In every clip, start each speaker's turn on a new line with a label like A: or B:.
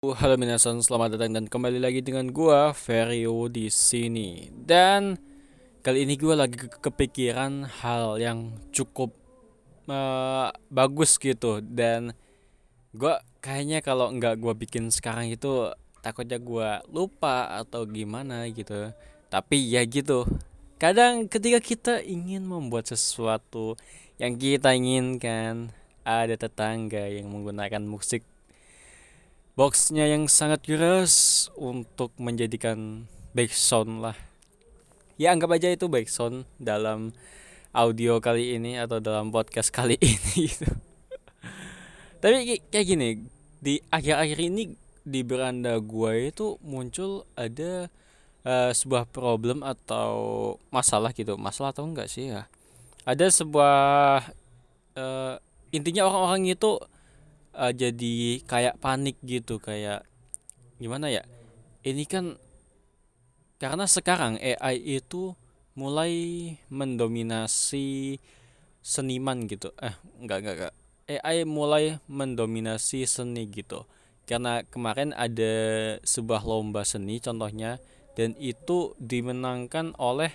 A: Halo minasan, selamat datang dan kembali lagi dengan gua Ferio di sini. Dan kali ini gua lagi ke kepikiran hal yang cukup uh, bagus gitu dan gua kayaknya kalau nggak gua bikin sekarang itu takutnya gua lupa atau gimana gitu. Tapi ya gitu. Kadang ketika kita ingin membuat sesuatu yang kita inginkan, ada tetangga yang menggunakan musik boxnya yang sangat keras untuk menjadikan background lah. Ya anggap aja itu background dalam audio kali ini atau dalam podcast kali ini gitu. tapi kayak gini di akhir-akhir ini di beranda gua itu muncul ada uh, sebuah problem atau masalah gitu. Masalah atau enggak sih ya? Ada sebuah uh, intinya orang-orang itu uh, jadi kayak panik gitu kayak gimana ya? Ini kan karena sekarang AI itu mulai mendominasi seniman gitu. Eh enggak enggak enggak. AI mulai mendominasi seni gitu. Karena kemarin ada sebuah lomba seni contohnya dan itu dimenangkan oleh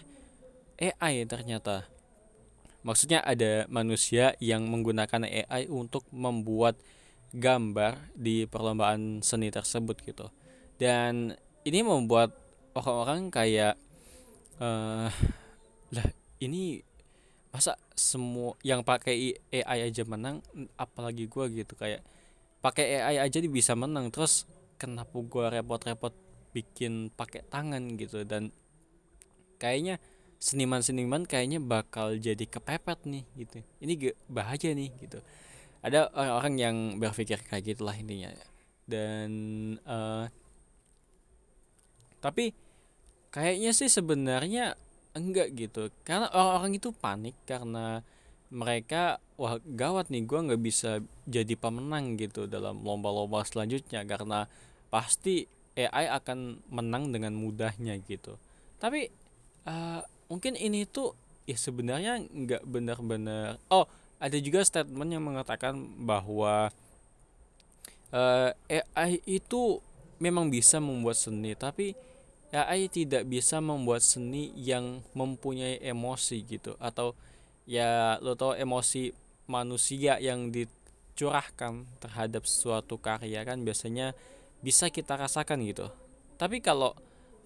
A: AI ternyata. Maksudnya ada manusia yang menggunakan AI untuk membuat gambar di perlombaan seni tersebut gitu. Dan ini membuat orang-orang kayak uh, lah ini masa semua yang pakai AI aja menang apalagi gue gitu kayak pakai AI aja bisa menang terus kenapa gue repot-repot bikin pakai tangan gitu? Dan kayaknya seniman-seniman kayaknya bakal jadi kepepet nih gitu. Ini bahaya nih gitu ada orang-orang yang berpikir kayak gitulah intinya. Dan uh, tapi kayaknya sih sebenarnya enggak gitu. Karena orang-orang itu panik karena mereka wah gawat nih gue nggak bisa jadi pemenang gitu dalam lomba-lomba selanjutnya. Karena pasti AI akan menang dengan mudahnya gitu. Tapi uh, mungkin ini tuh ya sebenarnya nggak benar-benar oh ada juga statement yang mengatakan bahwa uh, eh, AI itu memang bisa membuat seni tapi AI tidak bisa membuat seni yang mempunyai emosi gitu. Atau ya lo tau emosi manusia yang dicurahkan terhadap suatu karya kan biasanya bisa kita rasakan gitu. Tapi kalau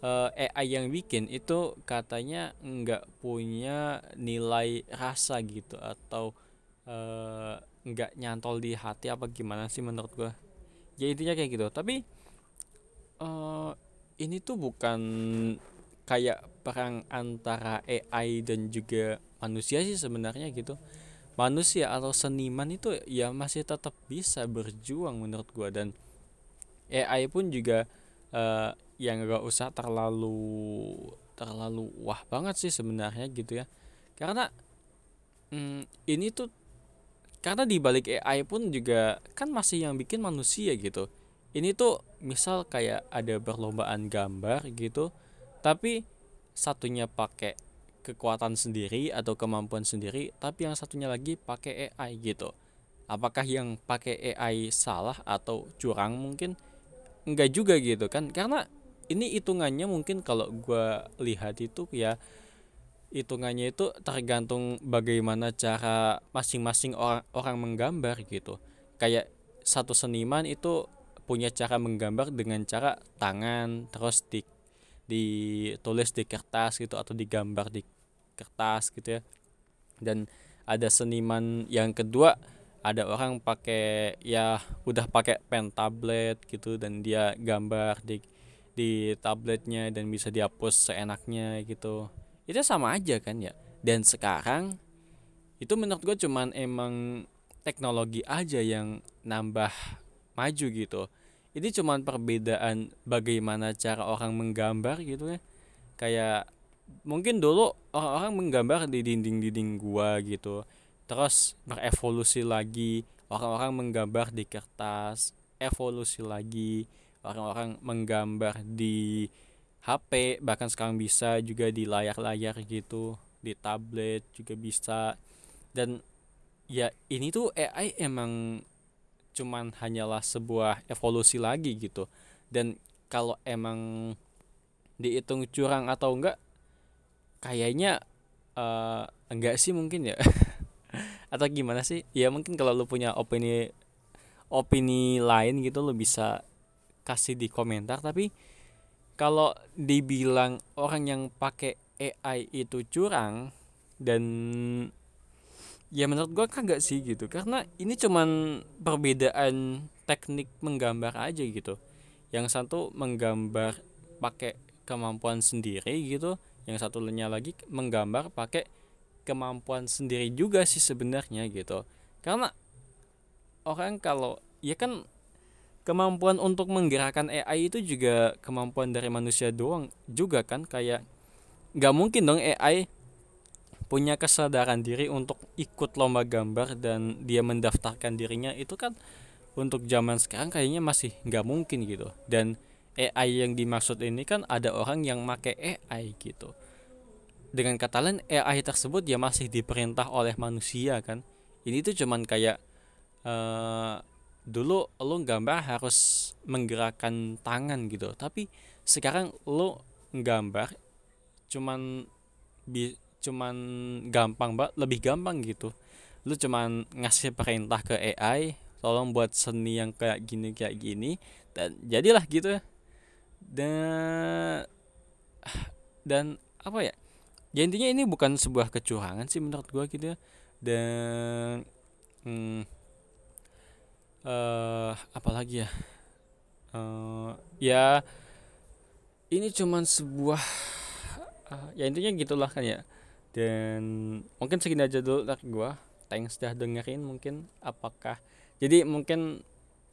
A: uh, eh, AI yang bikin itu katanya nggak punya nilai rasa gitu atau nggak uh, nyantol di hati apa gimana sih menurut gue ya intinya kayak gitu. Tapi uh, ini tuh bukan kayak perang antara AI dan juga manusia sih sebenarnya gitu. Manusia atau seniman itu ya masih tetap bisa berjuang menurut gue dan AI pun juga uh, yang gak usah terlalu terlalu wah banget sih sebenarnya gitu ya. Karena hmm, ini tuh karena di balik AI pun juga kan masih yang bikin manusia gitu. Ini tuh misal kayak ada perlombaan gambar gitu tapi satunya pakai kekuatan sendiri atau kemampuan sendiri tapi yang satunya lagi pakai AI gitu. Apakah yang pakai AI salah atau curang mungkin? Enggak juga gitu kan. Karena ini hitungannya mungkin kalau gue lihat itu ya hitungannya itu tergantung bagaimana cara masing-masing orang orang menggambar gitu. Kayak satu seniman itu punya cara menggambar dengan cara tangan terus di ditulis di kertas gitu atau digambar di kertas gitu ya. Dan ada seniman yang kedua ada orang pakai ya udah pakai pen tablet gitu dan dia gambar di di tabletnya dan bisa dihapus seenaknya gitu itu sama aja kan ya. Dan sekarang itu menurut gue cuman emang teknologi aja yang nambah maju gitu. Ini cuman perbedaan bagaimana cara orang menggambar gitu ya kayak mungkin dulu orang-orang menggambar di dinding-dinding gua gitu. Terus berevolusi lagi orang-orang menggambar di kertas evolusi lagi orang-orang menggambar di HP bahkan sekarang bisa juga di layar-layar gitu di tablet juga bisa. Dan ya ini tuh AI emang cuman hanyalah sebuah evolusi lagi gitu. Dan kalau emang dihitung curang atau enggak kayaknya uh, enggak sih mungkin ya. Atau gimana sih? Ya mungkin kalau lu punya opini opini lain gitu lu bisa kasih di komentar. Tapi kalau dibilang orang yang pakai AI itu curang dan ya menurut gue kagak sih gitu. Karena ini cuman perbedaan teknik menggambar aja gitu. Yang satu menggambar pakai kemampuan sendiri gitu yang satunya lagi menggambar pakai kemampuan sendiri juga sih sebenarnya gitu. Karena orang kalau ya kan kemampuan untuk menggerakkan AI itu juga kemampuan dari manusia doang juga kan? Kayak nggak mungkin dong AI punya kesadaran diri untuk ikut lomba gambar dan dia mendaftarkan dirinya. Itu kan untuk zaman sekarang kayaknya masih nggak mungkin gitu. Dan AI yang dimaksud ini kan ada orang yang make AI gitu. Dengan kata lain AI tersebut ya masih diperintah oleh manusia kan? Ini tuh cuman kayak uh, dulu lo gambar harus menggerakkan tangan gitu. Tapi sekarang lo gambar cuman bi cuman gampang banget lebih gampang gitu. Lu cuman ngasih perintah ke AI tolong buat seni yang kayak gini kayak gini dan jadilah gitu. Ya dan dan apa ya? Ya intinya ini bukan sebuah kecurangan sih menurut gua gitu ya. Dan hmm, uh, apalagi ya? Uh, ya ini cuman sebuah uh, ya intinya gitulah kan ya. Dan mungkin segini aja dulu dari gua. Thanks sudah dengerin mungkin apakah. Jadi mungkin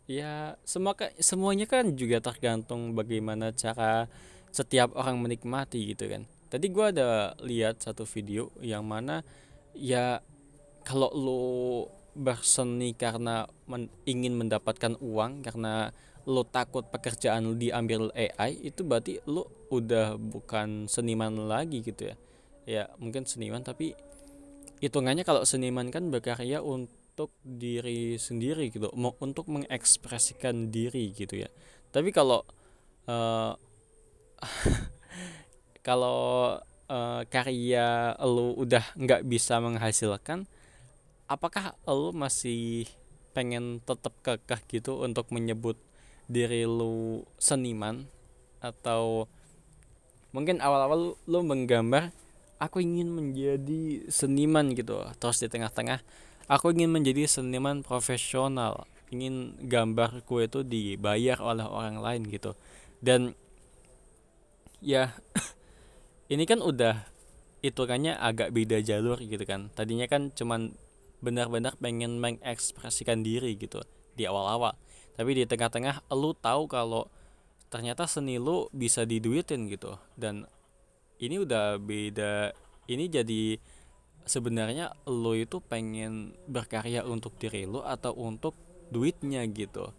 A: ya semua semuanya kan juga tergantung bagaimana cara setiap orang menikmati gitu kan. Tadi gua ada lihat satu video yang mana ya kalau lo berseni karena men, ingin mendapatkan uang karena lo takut pekerjaan lo diambil AI itu berarti lo udah bukan seniman lagi gitu ya. Ya mungkin seniman tapi hitungannya kalau seniman kan berkarya untuk diri sendiri gitu mau untuk mengekspresikan diri gitu ya. Tapi kalau uh, kalau uh, karya lo udah nggak bisa menghasilkan apakah lo masih pengen tetap kekeh gitu untuk menyebut diri lo seniman? Atau mungkin awal-awal lo menggambar aku ingin menjadi seniman gitu. Terus di tengah-tengah aku ingin menjadi seniman profesional. Ingin gambarku itu dibayar oleh orang lain gitu. Dan ya ini kan udah hitungannya agak beda jalur gitu kan. Tadinya kan cuman benar-benar pengen mengekspresikan diri gitu di awal-awal. Tapi di tengah-tengah lu tahu kalau ternyata seni lu bisa diduitin gitu. Dan ini udah beda ini jadi sebenarnya lo itu pengen berkarya untuk diri lo atau untuk duitnya gitu.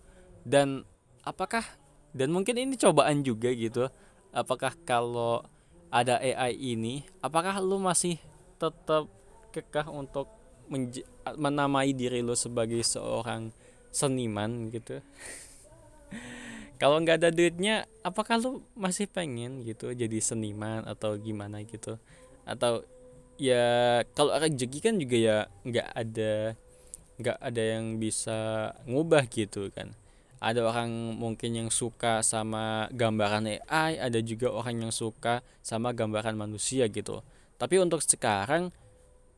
A: Dan apakah dan mungkin ini cobaan juga gitu apakah kalau ada AI ini apakah lo masih tetap kekeh untuk menamai diri lo sebagai seorang seniman gitu. Kalau nggak ada duitnya apakah lu masih pengen gitu jadi seniman atau gimana gitu? Atau ya kalau rezeki kan juga ya nggak ada nggak ada yang bisa ngubah gitu kan. Ada orang mungkin yang suka sama gambaran AI ada juga orang yang suka sama gambaran manusia gitu. Tapi untuk sekarang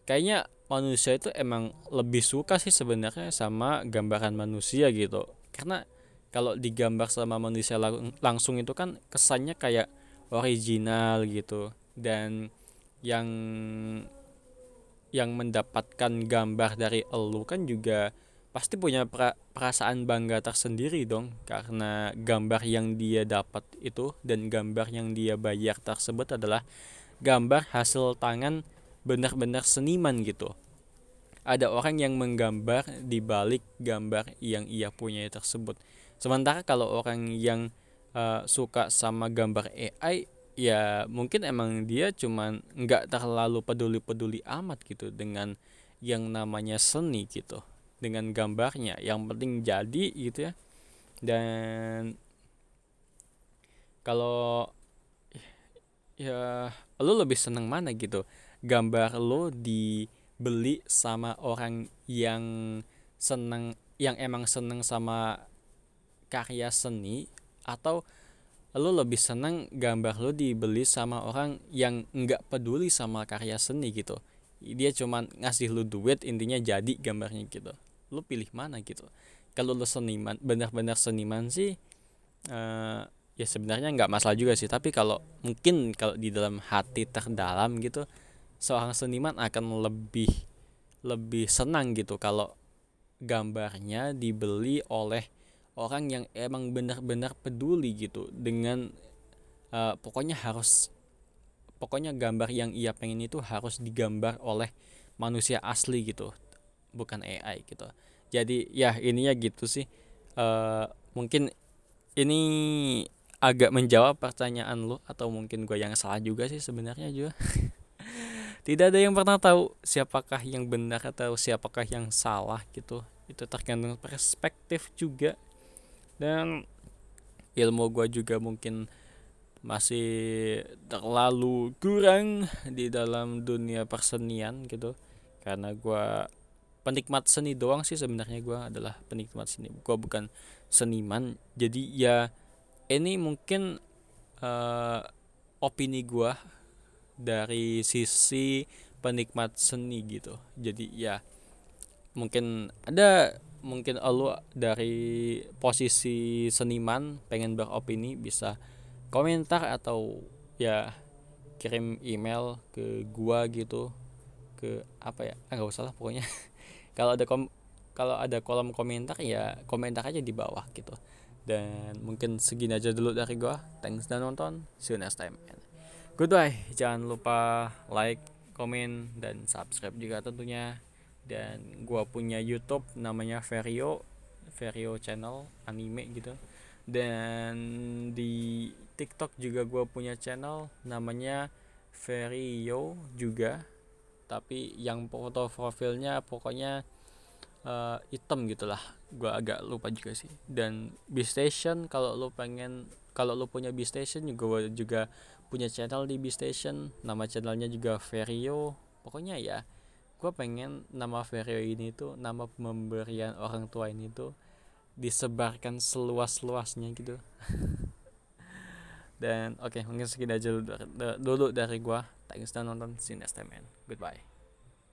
A: kayaknya manusia itu emang lebih suka sih sebenarnya sama gambaran manusia gitu. Karena kalau digambar sama manusia lang langsung itu kan kesannya kayak original gitu. Dan yang yang mendapatkan gambar dari elu kan juga pasti punya perasaan bangga tersendiri dong. Karena gambar yang dia dapat itu dan gambar yang dia bayar tersebut adalah gambar hasil tangan benar-benar seniman gitu. Ada orang yang menggambar di balik gambar yang ia punya tersebut. Sementara kalau orang yang uh, suka sama gambar AI ya mungkin emang dia cuman nggak terlalu peduli-peduli amat gitu dengan yang namanya seni gitu dengan gambarnya. Yang penting jadi gitu ya. Dan kalau ya lo lebih seneng mana gitu gambar lo dibeli sama orang yang seneng yang emang seneng sama karya seni atau lo lebih seneng gambar lo dibeli sama orang yang nggak peduli sama karya seni gitu? Dia cuman ngasih lo duit intinya jadi gambarnya gitu. Lo pilih mana gitu? Kalau lo seniman benar-benar seniman sih uh, ya sebenarnya nggak masalah juga sih. Tapi kalau mungkin kalau di dalam hati terdalam gitu seorang seniman akan lebih lebih senang gitu kalau gambarnya dibeli oleh orang yang emang benar-benar peduli gitu dengan uh, pokoknya harus pokoknya gambar yang ia pengen itu harus digambar oleh manusia asli gitu bukan AI gitu. Jadi ya ininya gitu sih. Uh, mungkin ini agak menjawab pertanyaan lo atau mungkin gue yang salah juga sih sebenarnya juga tidak ada yang pernah tahu siapakah yang benar atau siapakah yang salah gitu. Itu tergantung perspektif juga. Dan ilmu gue juga mungkin masih terlalu kurang di dalam dunia persenian gitu. Karena gue penikmat seni doang sih sebenarnya. Gue adalah penikmat seni. Gue bukan seniman. Jadi ya ini mungkin uh, opini gue dari sisi penikmat seni gitu. Jadi ya mungkin ada mungkin lo dari posisi seniman pengen beropini bisa komentar atau ya kirim email ke gua gitu ke apa ya? Ah, nggak usah lah pokoknya. Kalau ada kom kalau ada kolom komentar ya komentar aja di bawah gitu. Dan mungkin segini aja dulu dari gua. Thanks dan nonton. See you next time goodbye. Jangan lupa like komen dan subscribe juga tentunya. Dan gua punya YouTube namanya Vario Vario channel anime gitu. Dan di TikTok juga gua punya channel namanya Vario juga. Tapi yang foto profilnya pokoknya uh, hitam gitulah. Gua agak lupa juga sih. Dan B Station kalau lo pengen kalau lo punya B Station juga juga punya channel di B Station nama channelnya juga Vario pokoknya ya gue pengen nama Vario ini tuh nama pemberian orang tua ini tuh disebarkan seluas-luasnya gitu. Dan oke okay, mungkin segini aja dulu, dulu dari gue thanks dan nonton see you next time man. Goodbye